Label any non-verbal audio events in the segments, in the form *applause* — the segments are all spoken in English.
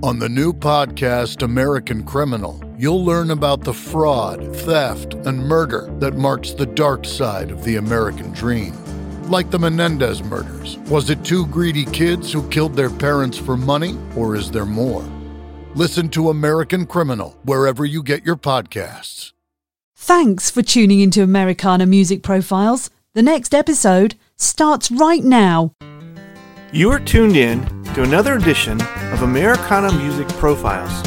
On the new podcast, American Criminal, you'll learn about the fraud, theft, and murder that marks the dark side of the American dream. Like the Menendez murders. Was it two greedy kids who killed their parents for money, or is there more? Listen to American Criminal wherever you get your podcasts. Thanks for tuning into Americana Music Profiles. The next episode starts right now. You are tuned in to another edition of Americana Music Profiles,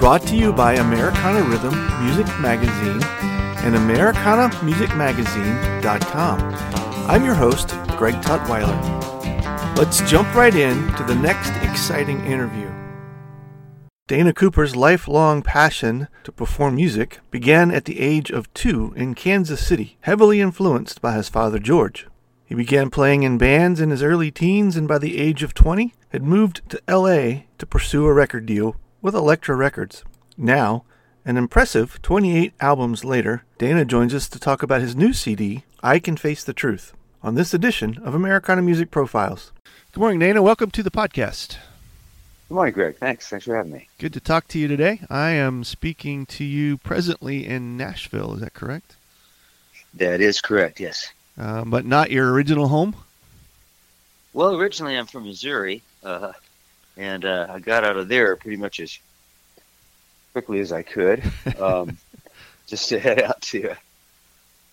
brought to you by Americana Rhythm Music Magazine and AmericanaMusicMagazine.com. I'm your host, Greg Tutwiler. Let's jump right in to the next exciting interview. Dana Cooper's lifelong passion to perform music began at the age of two in Kansas City, heavily influenced by his father George. He began playing in bands in his early teens and by the age of 20 had moved to LA to pursue a record deal with Elektra Records. Now, an impressive 28 albums later, Dana joins us to talk about his new CD, I Can Face the Truth, on this edition of Americana Music Profiles. Good morning, Dana. Welcome to the podcast. Good morning, Greg. Thanks. Thanks for having me. Good to talk to you today. I am speaking to you presently in Nashville. Is that correct? That is correct, yes. Uh, but not your original home? Well, originally I'm from Missouri, uh, and uh, I got out of there pretty much as quickly as I could, *laughs* um, just to head out to.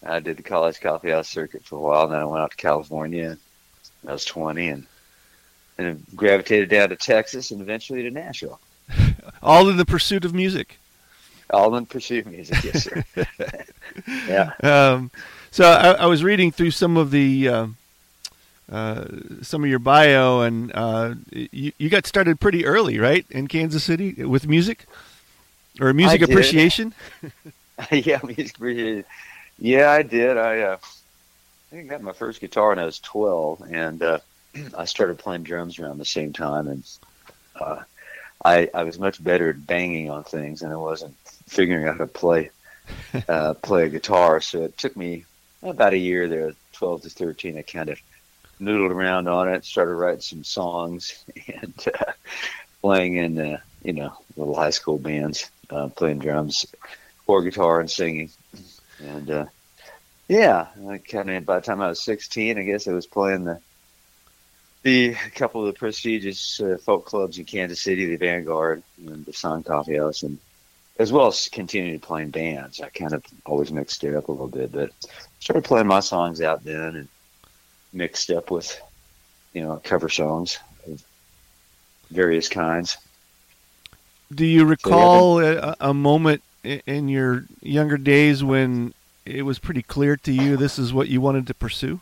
I did the college coffee house circuit for a while, and then I went out to California. I was 20, and and gravitated down to Texas, and eventually to Nashville. *laughs* All in the pursuit of music. All in pursuit music, yes, sir. *laughs* yeah. Um, so I, I, was reading through some of the uh, uh, some of your bio, and uh, you, you got started pretty early, right, in Kansas City with music or music appreciation. *laughs* yeah, music appreciation. Yeah, I did. I uh, I think I got my first guitar when I was twelve, and uh, *clears throat* I started playing drums around the same time, and uh, I I was much better at banging on things, and I wasn't figuring out how to play *laughs* uh, play a guitar. So it took me about a year there, 12 to 13. I kind of noodled around on it, started writing some songs, *laughs* and uh, playing in uh, you know little high school bands, uh, playing drums, or guitar, and singing, and uh, yeah, I kind of by the time I was 16, I guess I was playing the the couple of the prestigious uh, folk clubs in Kansas City, the Vanguard and the Sun Coffee House, and as well as continuing playing bands. I kind of always mixed it up a little bit, but started playing my songs out then and mixed up with, you know, cover songs of various kinds. Do you recall so, yeah, a, a moment in your younger days when it was pretty clear to you this is what you wanted to pursue?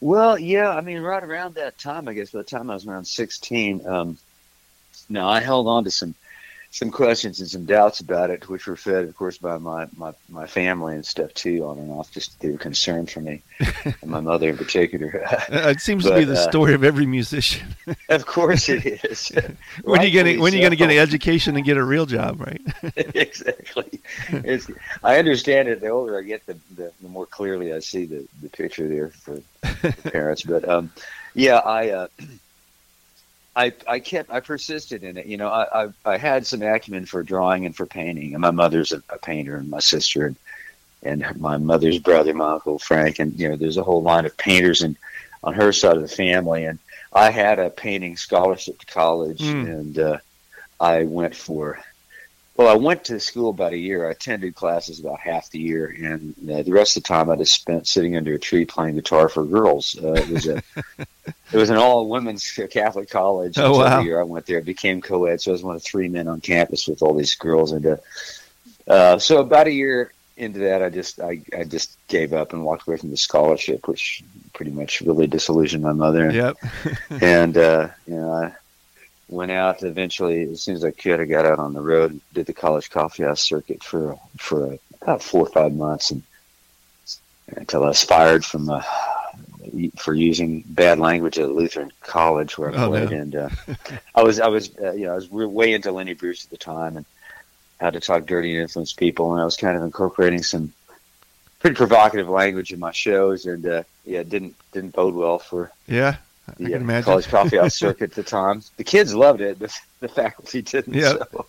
Well, yeah, I mean, right around that time, I guess, by the time I was around 16, um, now I held on to some some questions and some doubts about it, which were fed, of course, by my, my, my family and stuff too, on and off. Just they were concerned for me, *laughs* and my mother in particular. it seems but, to be the uh, story of every musician. *laughs* of course, it *laughs* is. when are you getting when are you going to get an education and get a real job, right? exactly. It's, I understand it. The older I get, the, the, the more clearly I see the, the picture there for the parents. But um, yeah, I. Uh, I, I kept I persisted in it. You know, I, I, I had some acumen for drawing and for painting, and my mother's a, a painter, and my sister, and and my mother's brother, my uncle Frank, and you know, there's a whole line of painters and on her side of the family, and I had a painting scholarship to college, mm. and uh, I went for well, I went to school about a year. I attended classes about half the year, and uh, the rest of the time I just spent sitting under a tree playing guitar for girls. Uh, it was a *laughs* it was an all women's Catholic college. Oh wow! The year I went there, it became co-ed, so I was one of three men on campus with all these girls. And uh, uh, so about a year into that, I just I, I just gave up and walked away from the scholarship, which pretty much really disillusioned my mother. Yep. and uh, you know. I, went out eventually as soon as I could. I got out on the road, did the college coffee house circuit for for about four or five months, and until I was fired from uh, for using bad language at Lutheran College where I oh, played. No. And uh, I was I was uh, you know I was way into Lenny Bruce at the time and how to talk dirty and influence people, and I was kind of incorporating some pretty provocative language in my shows, and uh, yeah, it didn't didn't bode well for yeah Can imagine. college coffee house circuit at the time. The kids loved it, but *laughs* the faculty didn't. Yeah. So,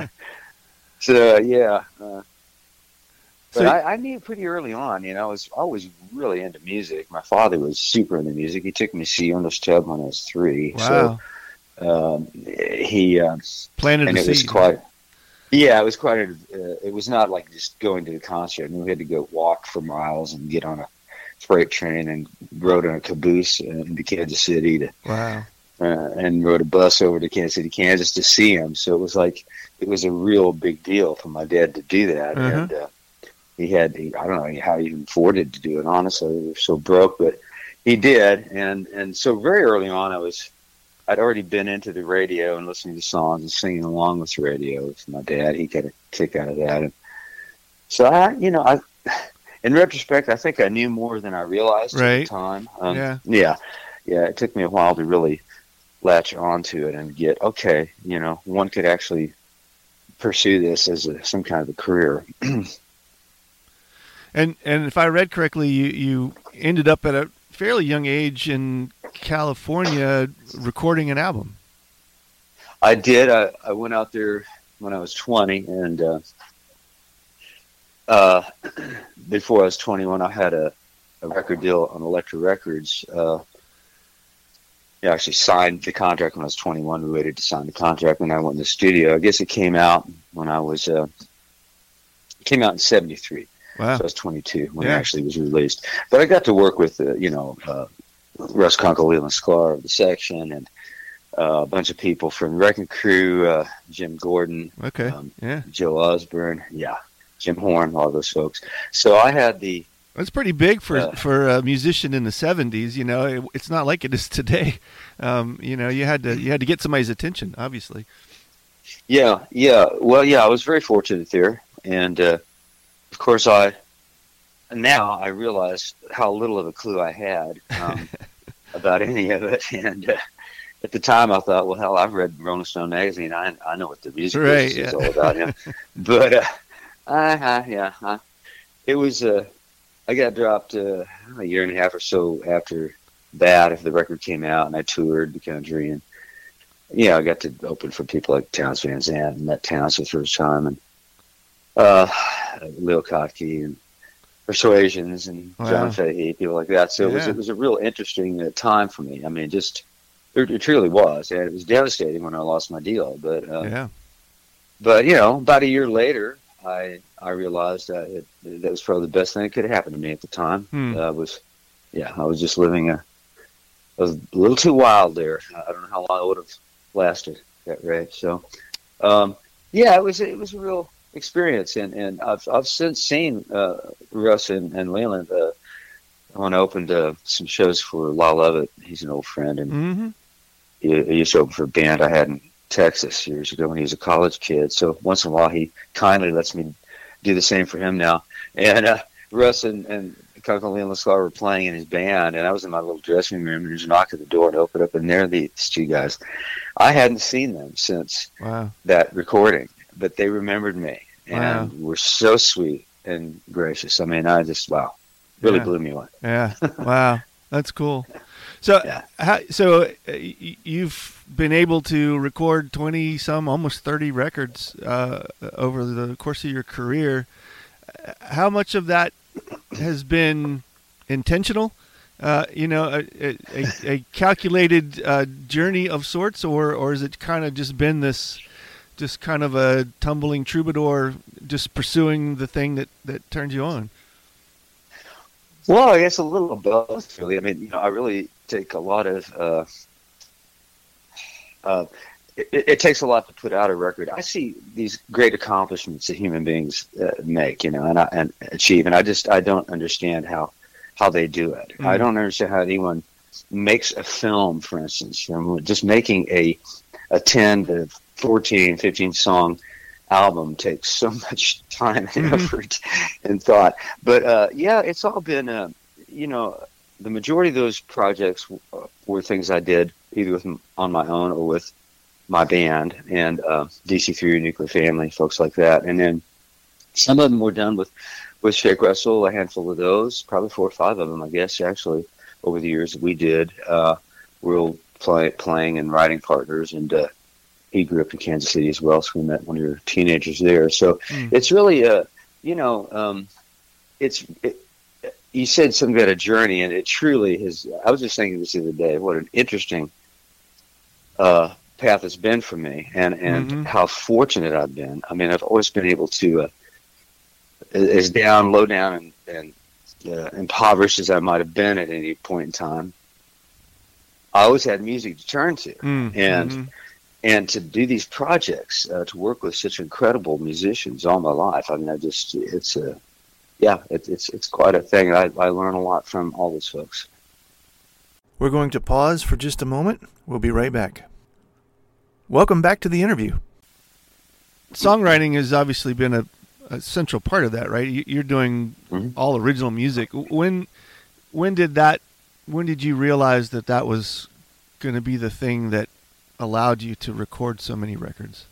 *laughs* so yeah. Uh, but so, I, I, knew pretty early on, you know, I was always really into music. My father was super into music. He took me to see Ernest Tubb when I was three. Wow. So um, he uh, planted and it was quite. Yeah, it was quite. A, uh, it was not like just going to the concert. I mean, we had to go walk for miles and get on a freight train and rode in a caboose into Kansas City to. Wow. Uh, and rode a bus over to Kansas City, Kansas to see him. So it was like it was a real big deal for my dad to do that. Uh-huh. And uh, he had he, I don't know how he even afforded to do it. Honestly, we were so broke, but he did. And and so very early on, I was I'd already been into the radio and listening to songs and singing along with the radio with my dad. He got a kick out of that. And so I, you know, I, in retrospect, I think I knew more than I realized right. at the time. Um, yeah. Yeah. Yeah. It took me a while to really latch onto it and get, okay, you know, one could actually pursue this as a, some kind of a career. *clears throat* and, and if I read correctly, you, you ended up at a fairly young age in California recording an album. I did. I, I went out there when I was 20, and uh, uh, before I was 21, I had a, a record deal on Elektra Records. Uh, I actually signed the contract when I was 21. We waited to sign the contract when I went in the studio. I guess it came out when I was uh, came out in '73. Wow. So I was 22 when yeah. it actually was released. But I got to work with, uh, you know, uh, Russ Kunkel, Leland Sklar of the section, and uh, a bunch of people from Wrecking Crew, uh, Jim Gordon, okay, um, yeah, Joe Osborn, yeah, Jim Horn, all those folks. So I had the. That's pretty big for uh, for a musician in the '70s. You know, it, it's not like it is *laughs* today. Um, you know, you had to you had to get somebody's attention, obviously. Yeah, yeah. Well, yeah, I was very fortunate there, and uh, of course, I now I realize how little of a clue I had um, *laughs* about any of it, *laughs* and uh, at the time I thought, well, hell, I've read Rolling Stone magazine. I I know what the music right, is yeah. all about. Yeah. but uh, I, I, yeah, I, it was. Uh, I got dropped uh, a year and a half or so after that. If the record came out, and I toured the country, and yeah, I got to open for people like Townes Van Zandt and met Townes for the first time, and uh, Leo Kottke and Persuasions and wow. John Fahey, people like that. So yeah. it was it was a real interesting uh, time for me. I mean, just it, it, truly was, and it was devastating when I lost my deal. But uh, yeah, but you know, about a year later, I I realized that it, that was probably the best thing that could happen to me at the time. Hmm. Uh, was yeah, I was just living a I was a little too wild there. I don't know how long it would have lasted that rate. So um, yeah, it was it was a real experience, and and I've I've since seen uh, Russ and, and Leland. Uh, when I opened uh, some shows for Lyle Lovett, he's an old friend, and mm-hmm. he, he used to open for a band I had in Texas years ago when he was a college kid. So once in a while, he kindly lets me do the same for him now. And uh, Russ and, and Kunkel and Sklar were playing in his band, and I was in my little dressing room, and there's a knock at the door, and I opened up, and there these two guys. I hadn't seen them since wow. that recording, but they remembered me and wow. were so sweet and gracious. I mean, I just wow, really yeah. blew me away. Yeah, *laughs* wow, that's cool. So, yeah. how, so uh, you've been able to record twenty some, almost thirty records uh, over the course of your career. How much of that has been intentional? Uh, you know, a, a, a calculated uh, journey of sorts, or or has it kind of just been this? just kind of a tumbling troubadour, just pursuing the thing that that turns you on? Well, I guess a little of both, really. I mean, you know, I really take a lot of. Uh, uh, it, it, takes a lot to put out a record. I see these great accomplishments that human beings uh, make, you know, and I, and achieve, and I just I don't understand how how they do it. Mm. I don't understand how anyone makes a film, for instance, from just making a a ten to 14, 15 song album takes so much *laughs* time and mm-hmm. effort and thought. But uh, yeah, it's all been, uh, you know, the majority of those projects were things I did either with on my own or with my band and uh, DC3 Nuclear Family, folks like that. And then some of them were done with with Shake Russell, a handful of those, probably four or five of them, I guess, actually, over the years we did. Uh, real play, playing and writing partners, and uh, he grew up in Kansas City as well, so we met when we were teenagers there. So Mm. it's really a, you know, um, it's. It, you said something about a journey, and it truly has. I was just thinking this the other day. What an interesting uh, path it's been for me, and and Mhm. how fortunate I've been. I mean, I've always been able to, uh, as down, low down, and, and uh, impoverished as I might have been at any point in time. I always had music to turn to, Mm, and mhm. And to do these projects, uh, to work with such incredible musicians all my life. I mean, I just it's a yeah, it, it's it's quite a thing. I I learn a lot from all those folks. We're going to pause for just a moment. We'll be right back. Welcome back to the interview. Songwriting has obviously been a, a central part of that, right? You- You're doing Mhm. all original music. When when did that? When did you realize that that was going to be the thing that allowed you to record so many records?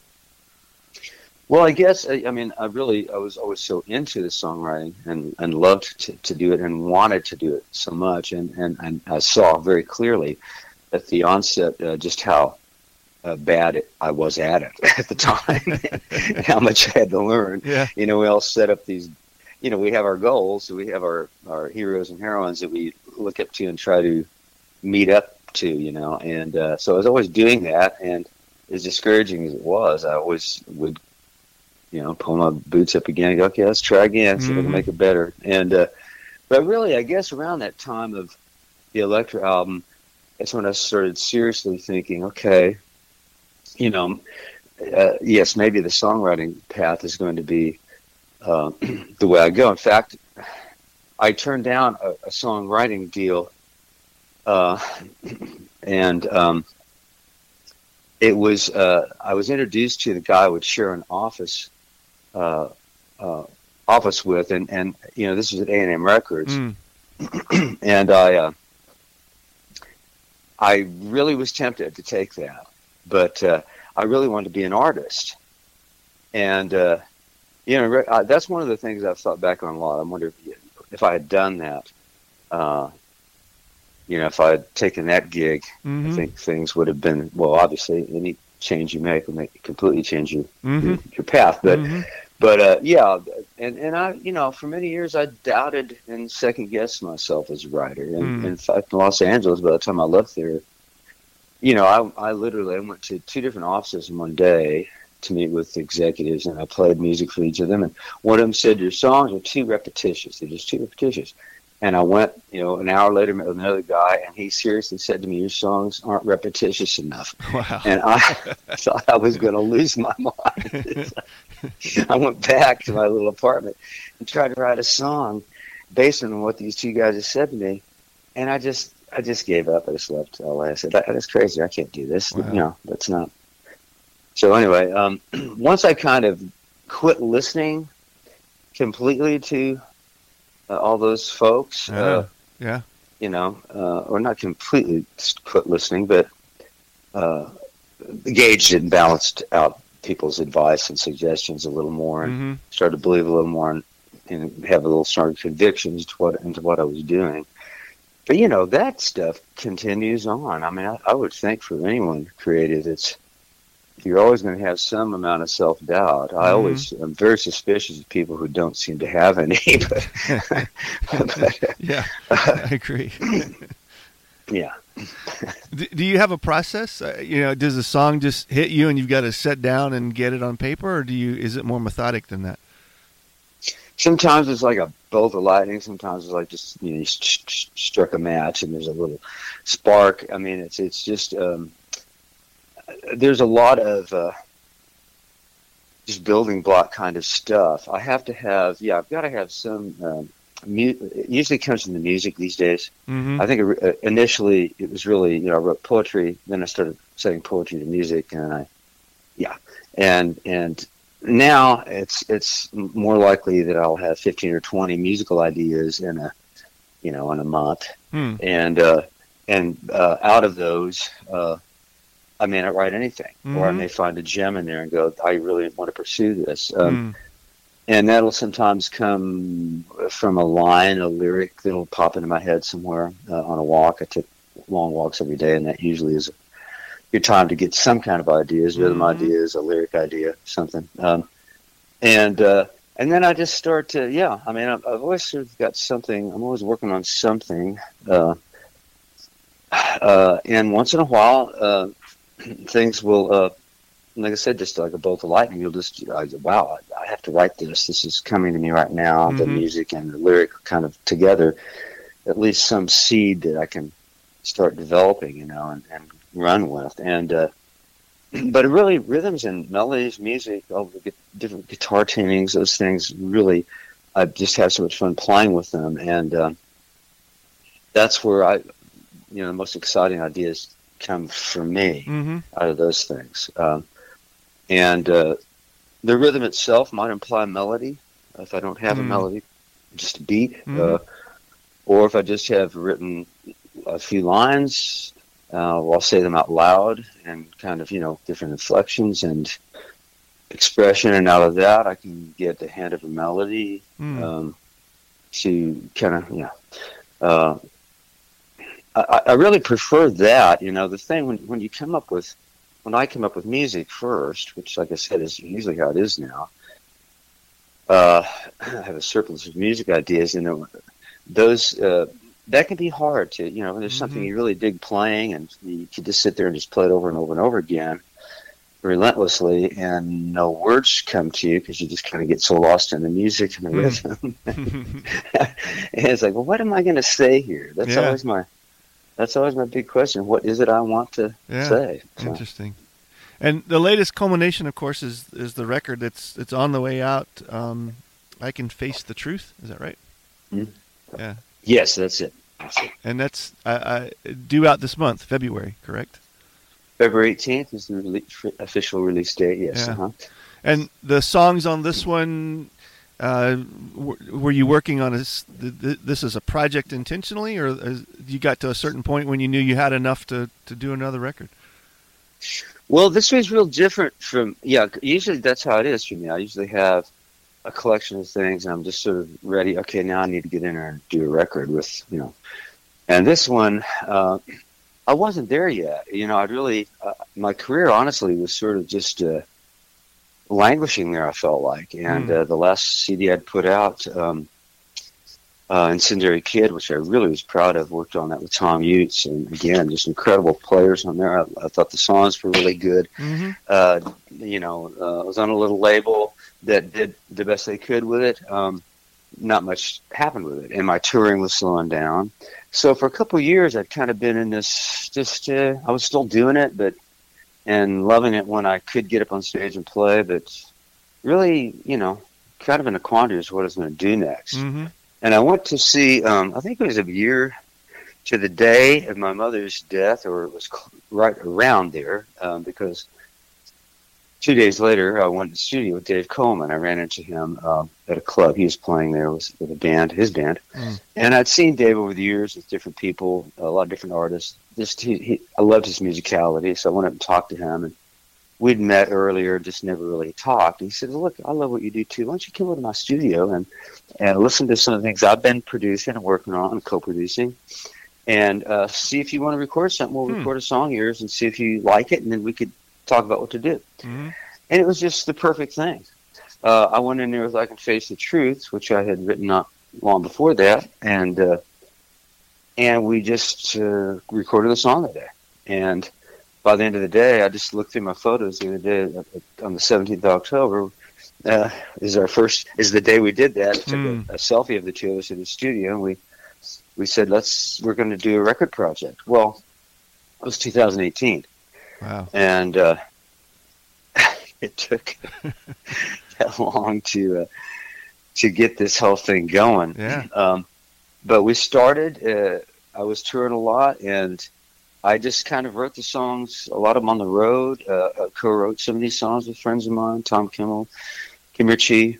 Well, I guess I, I mean I really I was always so into the songwriting and, and loved to, to do it and wanted to do it so much and, and, and I saw very clearly at the onset uh, just how uh, bad it, I was at it *laughs* at the time, *laughs* how much I had to learn. Yeah. You know, we all set up these, you know, we have our goals, we have our, our heroes and heroines that we look up to and try to meet up to, you know, and uh, so I was always doing that and as discouraging as it was, I always would you know, pull my boots up again and go, okay, let's try again, see if Mhm. can make it better. And, uh, but really, I guess around that time of the Elektra album, that's when I started seriously thinking, okay, you know, uh, yes, maybe the songwriting path is going to be uh, *clears throat* the way I go. In fact, I turned down a, a songwriting deal, uh, and um, it was uh, I was introduced to the guy I would share an office uh, uh, office with, and and you know this was at A and M Records, Mm. *clears throat* and I uh, I really was tempted to take that, but uh, I really wanted to be an artist, and uh, you know re- that's one of the things I've thought back on a lot. I wonder if, if I had done that. You know, if I had taken that gig, I Mhm. think things would have been well. Obviously, any change you make will make completely change your your, Mhm. your path. But Mhm. but uh, yeah, and and I you know for many years I doubted and second guessed myself as a writer. And Hmm. in fact, in Los Angeles, by the time I left there, you know, I I literally I went to two different offices in one day to meet with executives, and I played music for each of them. And one of them said, "Your songs are too repetitious. They're just too repetitious." And I went, you know, an hour later met with another guy, and he seriously said to me, "Your songs aren't repetitious enough." Wow. And I *laughs* thought I was going to lose my mind. *laughs* I went back to my little apartment and tried to write a song based on what these two guys had said to me, and I just, I just gave up. I just left LA. I said, that, "That's crazy. I can't do this. Wow. You know, that's not." So anyway, um, *clears throat* once I kind of quit listening completely to uh, all those folks, Yeah. uh, yeah. you know, uh, or not completely quit listening, but uh, gauged and balanced out people's advice and suggestions a little more, and Mhm. started to believe a little more and, and have a little stronger convictions to what into what I was doing. But you know, that stuff continues on. I mean, I, I would think for anyone creative, it's you're always going to have some amount of self doubt. I Mhm. always am very suspicious of people who don't seem to have any. *laughs* But, but *laughs* Yeah. I agree. *laughs* yeah. do, do you have a process? Uh, you know, does a song just hit you and you've got to sit down and get it on paper, or do you? Is it more methodic than that? sometimes it's like a bolt of lightning. Sometimes it's like just you know you st- st- struck a match and there's a little spark. I mean, it's it's just um, there's a lot of uh, just building block kind of stuff. I have to have yeah, I've got to have some. Um, mu- it usually comes from the music these days. Mm-hmm. I think it, uh, initially it was really you know I wrote poetry, then I started setting poetry to music, and I yeah, and and now it's it's more likely that I'll have fifteen or twenty musical ideas in a you know in a month, Hmm. and uh, and uh, out of those. Uh, I may not write anything, or I Mhm. may find a gem in there and go, I really want to pursue this. Um, Mm. and that'll sometimes come from a line, a lyric that'll pop into my head somewhere uh, on a walk. I took long walks every day, and that usually is good time to get some kind of ideas, rhythm Mhm. ideas, a lyric idea, something. Um, and uh, and then I just start to yeah. I mean, I've, I've always sort of got something. I'm always working on something. Uh, *sighs* uh, and once in a while, uh, *clears throat* things will, uh, like I said, just like a bolt of lightning. You'll just, I, wow, I, I have to write this. This is coming to me right now. The Mhm. music and the lyric kind of together. At least some seed that I can start developing, you know, and, and run with. And uh, *clears throat* but really, rhythms and melodies, music, all the different guitar tunings, those things really, I just have so much fun playing with them, and um, that's where I, you know, the most exciting ideas come for me Mm-hmm. out of those things. Um, and uh, the rhythm itself might imply melody. If I don't have a Mm. melody, just a beat. Mhm. Uh, or if I just have written a few lines, uh, I'll say them out loud and kind of, you know, different inflections and expression. And out of that, I can get the hint of a melody Mm. um, to kind of, yeah. Uh, I, I really prefer that. You know, the thing when when you come up with, when I come up with music first, which, like I said, is usually how it is now. Uh, *clears throat* I have a surplus of music ideas, and you know, those uh, that can be hard to, you know, when there's something Mhm. you really dig playing, and you can just sit there and just play it over and over and over again relentlessly and no words come to you because you just kind of get so lost in the music and the Mm. rhythm *laughs* and it's like, well, what am I going to say here? That's Yeah. always my that's always my big question. What is it I want to Yeah. say? So, Interesting. And the latest culmination, of course, is is the record that's it's on the way out. Um, I can face the truth. Is that right? Mhm. Yeah, yes, that's it. That's it. and that's uh, uh, due out this month, February, correct? February 18th is the official release date. Yes. Yeah. Uh-huh. And the songs on this one, uh, w- were you working on this? th- th- This is a project intentionally, or you got to a certain point when you knew you had enough to, to do another record? Well, this was real different from yeah. Usually that's how it is for me. I usually have a collection of things, and I'm just sort of ready. Okay, now I need to get in there and do a record with you know. And this one, uh, I wasn't there yet. You know, I'd really uh, my career honestly was sort of just uh, languishing there. I felt like, and Hmm. uh, the last CD I'd put out. Um, uh, Incendiary Kid, which I really was proud of, worked on that with Thomm Jutz, and again, just incredible players on there. I, I thought the songs were really good Mm-hmm. uh, you know, uh, I was on a little label that did the best they could with it. Um, not much happened with it, and my touring was slowing down. So for a couple of years, I'd kind of been in this. Just uh, I was still doing it, but and loving it when I could get up on stage and play, but really, you know, kind of in a quandary as to what I was going to do next. Mm-hmm. And I went to see, um, I think it was a year to the day of my mother's death, or it was right around there, um, because two days later, I went to the studio with Dave Coleman. I ran into him um, at a club. He was playing there with, with a band, his band. Mm. And I'd seen Dave over the years with different people, a lot of different artists. Just he, he, I loved his musicality, so I went up and talked to him. And we'd met earlier, just never really talked. And he said, "Look, I love what you do too. Why don't you come over to my studio and and listen to some of the things I've been producing and working on and co-producing, and uh, see if you want to record something. We'll Hmm. record a song of yours and see if you like it, and then we could talk about what to do." Mm-hmm. And it was just the perfect thing. Uh, I went in there with "I Can Face the Truth," which I had written not long before that, and uh, and we just uh, recorded the song that day. And by the end of the day, I just looked through my photos the other day uh, on the 17th of October. Uh, is our first is the day we did that. Took Mm. a, a selfie of the two of us in the studio, and we we said let's we're going to do a record project. Well, it was 2018, Wow. and uh, *laughs* it took *laughs* that long to uh, to get this whole thing going. Yeah. Um, but we started. Uh, I was touring a lot, and I just kind of wrote the songs. A lot of them on the road. Uh, I co-wrote some of these songs with friends of mine, Tom Kimmel, Kim Richey.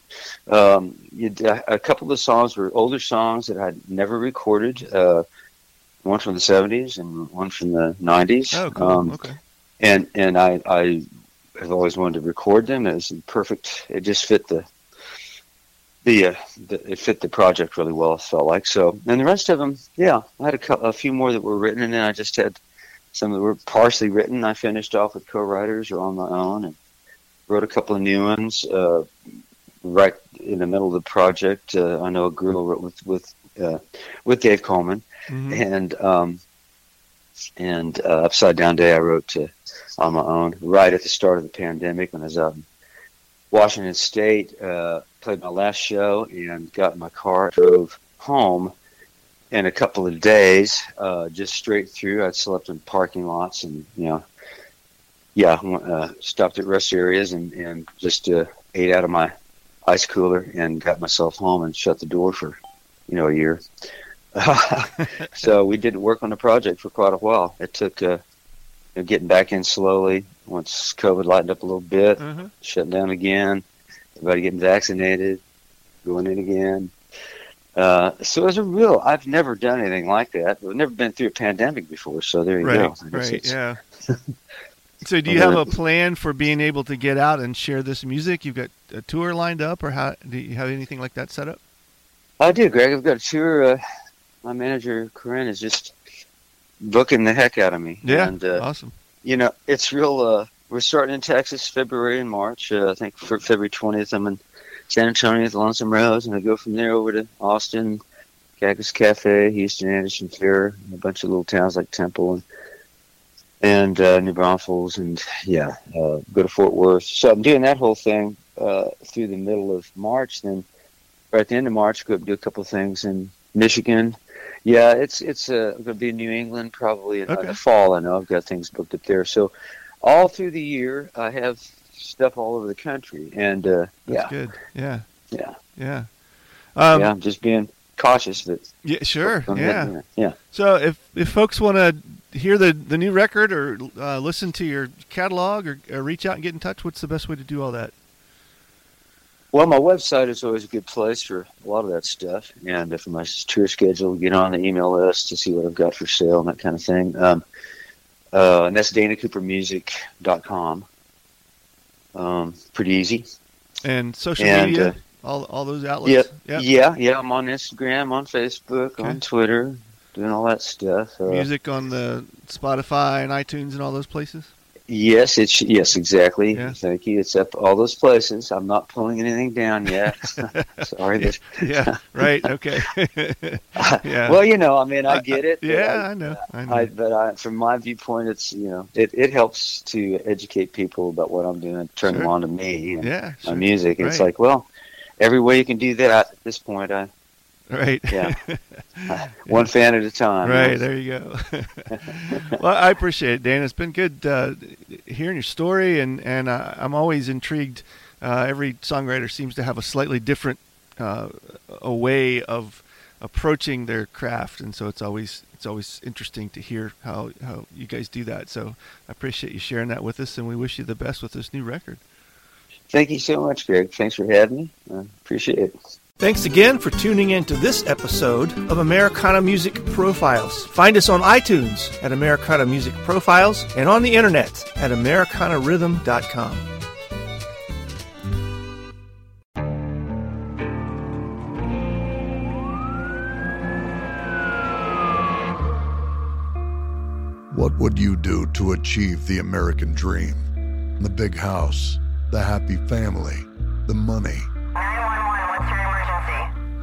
Um, you, a couple of the songs were older songs that I'd never recorded. Uh, one from the '70s and one from the '90s. Oh, cool. Um, okay. and and I I have always wanted to record them. It was perfect. It just fit the the, uh, the it fit the project really well. It felt like so, and the rest of them, yeah, I had a, a few more that were written, and then I just had some that were partially written. I finished off with co-writers or on my own, and wrote a couple of new ones. Uh, right in the middle of the project, uh, I know a girl wrote with with uh, with Dave Coleman, mm-hmm. and um, and uh, Upside Down Day I wrote to, on my own right at the start of the pandemic when I was out in Washington State. Played my last show and got in my car, drove home in a couple of days, uh, just straight through. I'd slept in parking lots and you know, yeah, uh, stopped at rest areas and and just uh, ate out of my ice cooler and got myself home and shut the door for you know a year. *laughs* so we didn't work on the project for quite a while. It took uh, you know, getting back in slowly once COVID lightened up a little bit, mm-hmm. shutting down again, everybody getting vaccinated, going in again. Uh, so as a real, I've never done anything like that. I've never been through a pandemic before, so there you right, go. Right, *laughs* yeah. *laughs* so do you have a plan for being able to get out and share this music? You've got a tour lined up, or how do you have anything like that set up? I do, Greg. I've got a tour. Uh, my manager, Corinne, is just booking the heck out of me. Yeah, and, uh, awesome. You know, it's real. Uh, we're starting in Texas, February and March. Uh, I think for February twentieth, I'm in San Antonio at the Lonesome Rose, and I go from there over to Austin, Cactus Cafe, Houston, Anderson Fair, a bunch of little towns like Temple and and uh, New Braunfels, and yeah, uh, go to Fort Worth. So I'm doing that whole thing uh, through the middle of March. Then, right at the end of March, go up do a couple of things in Michigan, yeah, it's it's uh, going to be in New England probably in okay. the fall. I know I've got things booked up there. So all through the year, I have stuff all over the country, and uh, That's yeah, good. Yeah, yeah, yeah. Um, yeah, I'm just being cautious that. Yeah, sure. Yeah, yeah. So if if folks want to hear the the new record or uh, listen to your catalog or, or reach out and get in touch, what's the best way to do all that? Well, my website is always a good place for a lot of that stuff, and for my tour schedule, get on the email list to see what I've got for sale and that kind of thing. Um, uh, and that's danacoopermusic.com. Um, pretty easy. And social and, media, uh, all all those outlets. Yeah, yep. yeah, yeah. I'm on Instagram, on Facebook, okay. on Twitter, doing all that stuff. Uh, Music on the Spotify and iTunes and all those places. Yes, it's yes, exactly. Yeah. Thank you. It's up all those places. I'm not pulling anything down yet. *laughs* Sorry. yeah, yeah, right. Okay. *laughs* yeah. Well, you know, I mean, I get it. yeah, I, I, know. I know. I, but I, from my viewpoint, it's you know, it, it helps to educate people about what I'm doing, turn sure. them on to me and yeah, sure. my music. Right. It's like, well, every way you can do that at this point, I Right. Yeah. *laughs* *laughs* One fan at a time. Right. There you go. *laughs* well, I appreciate it, Dan. It's been good uh, hearing your story, and and uh, I'm always intrigued. Uh, every songwriter seems to have a slightly different uh, a way of approaching their craft, and so it's always it's always interesting to hear how how you guys do that. So I appreciate you sharing that with us, and we wish you the best with this new record. Thank you so much, Greg. Thanks for having me. I appreciate it. Thanks again for tuning in to this episode of Americana Music Profiles. Find us on iTunes at Americana Music Profiles and on the internet at AmericanaRhythm.com. What would you do to achieve the American dream? The big house, the happy family, the money